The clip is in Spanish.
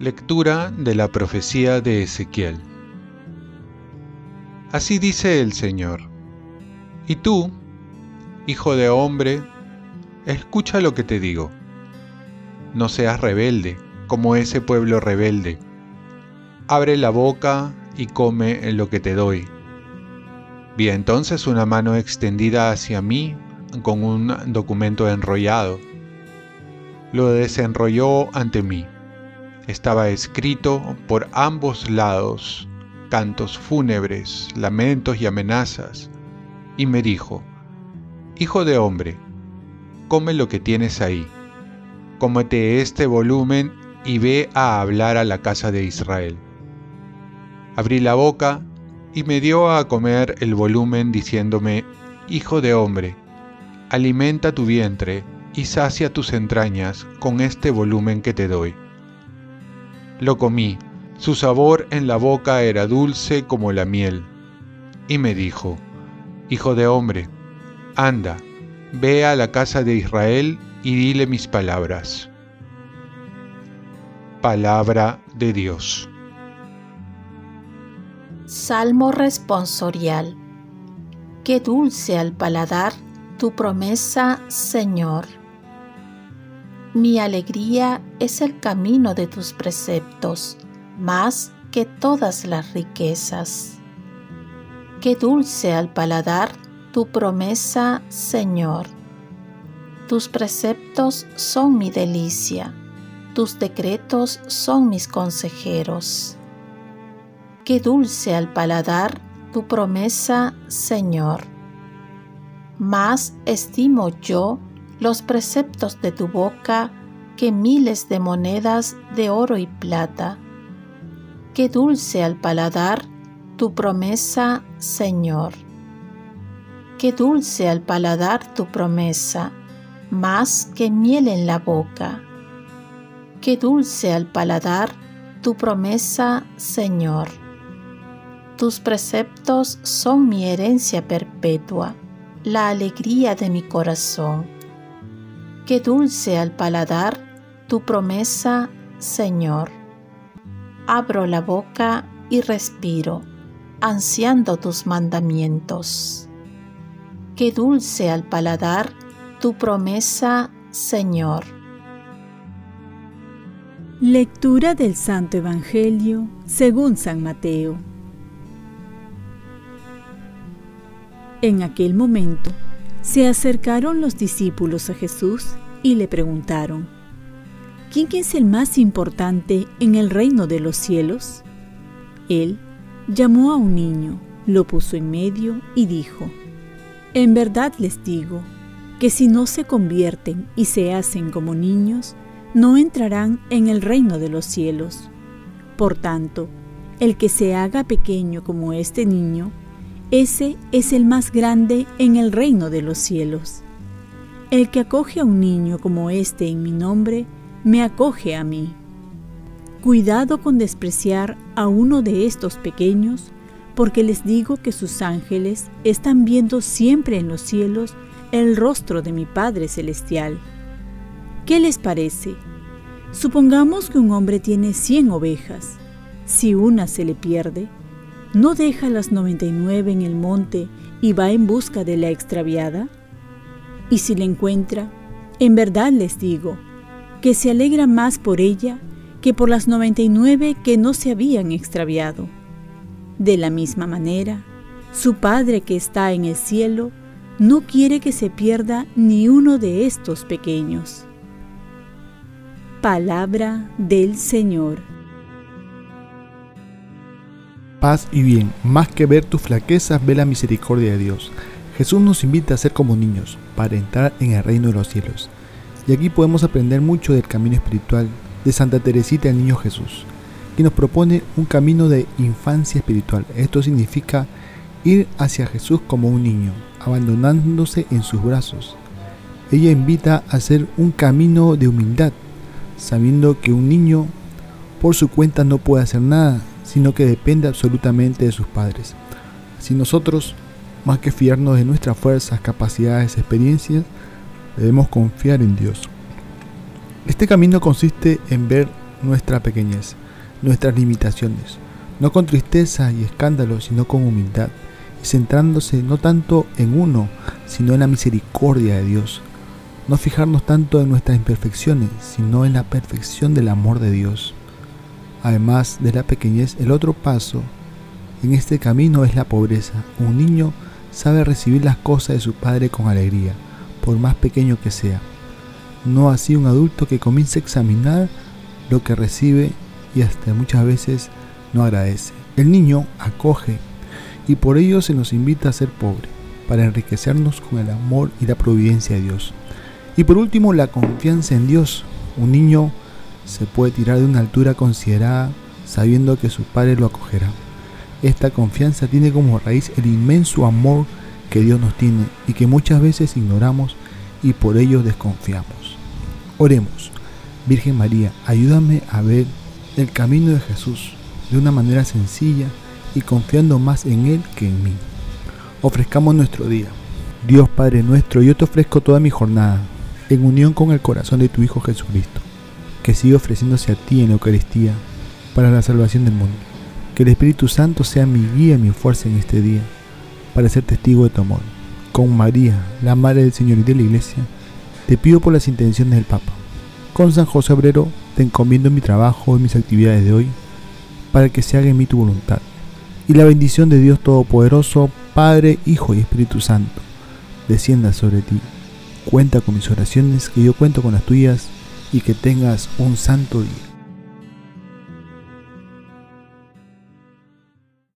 Lectura de la profecía de Ezequiel. Así dice el Señor. Y tú, hijo de hombre, escucha lo que te digo. No seas rebelde, como ese pueblo rebelde. Abre la boca y come lo que te doy. Vi entonces una mano extendida hacia mí con un documento enrollado. Lo desenrolló ante mí. Estaba escrito por ambos lados cantos fúnebres, lamentos y amenazas, y me dijo, Hijo de hombre, come lo que tienes ahí, cómete este volumen y ve a hablar a la casa de Israel. Abrí la boca y me dio a comer el volumen diciéndome, Hijo de hombre, alimenta tu vientre y sacia tus entrañas con este volumen que te doy. Lo comí, su sabor en la boca era dulce como la miel. Y me dijo, Hijo de hombre, anda, ve a la casa de Israel y dile mis palabras. Palabra de Dios. Salmo responsorial. Qué dulce al paladar tu promesa, Señor. Mi alegría es el camino de tus preceptos, más que todas las riquezas. Qué dulce al paladar tu promesa, Señor. Tus preceptos son mi delicia, tus decretos son mis consejeros. Qué dulce al paladar tu promesa, Señor. Más estimo yo los preceptos de tu boca que miles de monedas de oro y plata. Qué dulce al paladar tu promesa, Señor. Qué dulce al paladar tu promesa, más que miel en la boca. Qué dulce al paladar tu promesa, Señor. Tus preceptos son mi herencia perpetua, la alegría de mi corazón. Qué dulce al paladar tu promesa, Señor. Abro la boca y respiro, ansiando tus mandamientos. Qué dulce al paladar tu promesa, Señor. Lectura del Santo Evangelio según San Mateo. En aquel momento, se acercaron los discípulos a Jesús y le preguntaron, ¿quién es el más importante en el reino de los cielos? Él llamó a un niño, lo puso en medio y dijo, En verdad les digo, que si no se convierten y se hacen como niños, no entrarán en el reino de los cielos. Por tanto, el que se haga pequeño como este niño, ese es el más grande en el reino de los cielos. El que acoge a un niño como este en mi nombre, me acoge a mí. Cuidado con despreciar a uno de estos pequeños, porque les digo que sus ángeles están viendo siempre en los cielos el rostro de mi Padre Celestial. ¿Qué les parece? Supongamos que un hombre tiene cien ovejas. Si una se le pierde, ¿no deja las 99 en el monte y va en busca de la extraviada? Y si la encuentra, en verdad les digo, que se alegra más por ella que por las 99 que no se habían extraviado. De la misma manera, su Padre que está en el cielo no quiere que se pierda ni uno de estos pequeños. Palabra del Señor paz y bien. Más que ver tus flaquezas, ve la misericordia de Dios. Jesús nos invita a ser como niños, para entrar en el reino de los cielos. Y aquí podemos aprender mucho del camino espiritual de Santa Teresita del Niño Jesús, que nos propone un camino de infancia espiritual. Esto significa ir hacia Jesús como un niño, abandonándose en sus brazos. Ella invita a hacer un camino de humildad, sabiendo que un niño por su cuenta no puede hacer nada, sino que depende absolutamente de sus padres. Si nosotros, más que fiarnos de nuestras fuerzas, capacidades, experiencias, debemos confiar en Dios. Este camino consiste en ver nuestra pequeñez, nuestras limitaciones, no con tristeza y escándalo, sino con humildad, y centrándose no tanto en uno, sino en la misericordia de Dios. No fijarnos tanto en nuestras imperfecciones, sino en la perfección del amor de Dios. Además de la pequeñez, el otro paso en este camino es la pobreza. Un niño sabe recibir las cosas de su padre con alegría, por más pequeño que sea. No así un adulto que comienza a examinar lo que recibe y hasta muchas veces no agradece. El niño acoge y por ello se nos invita a ser pobre, para enriquecernos con el amor y la providencia de Dios. Y por último, la confianza en Dios. Un niño se puede tirar de una altura considerada sabiendo que su padre lo acogerá. Esta confianza tiene como raíz el inmenso amor que Dios nos tiene y que muchas veces ignoramos y por ello desconfiamos. Oremos. Virgen María, ayúdame a ver el camino de Jesús de una manera sencilla y confiando más en Él que en mí. Ofrezcamos nuestro día. Dios Padre nuestro, yo te ofrezco toda mi jornada en unión con el corazón de tu Hijo Jesucristo, que sigue ofreciéndose a ti en la Eucaristía para la salvación del mundo. Que el Espíritu Santo sea mi guía y mi fuerza en este día, para ser testigo de tu amor. Con María, la Madre del Señor y de la Iglesia, te pido por las intenciones del Papa. Con San José Obrero te encomiendo mi trabajo y mis actividades de hoy para que se haga en mí tu voluntad. Y la bendición de Dios Todopoderoso, Padre, Hijo y Espíritu Santo, descienda sobre ti. Cuenta con mis oraciones, que yo cuento con las tuyas, y que tengas un santo día.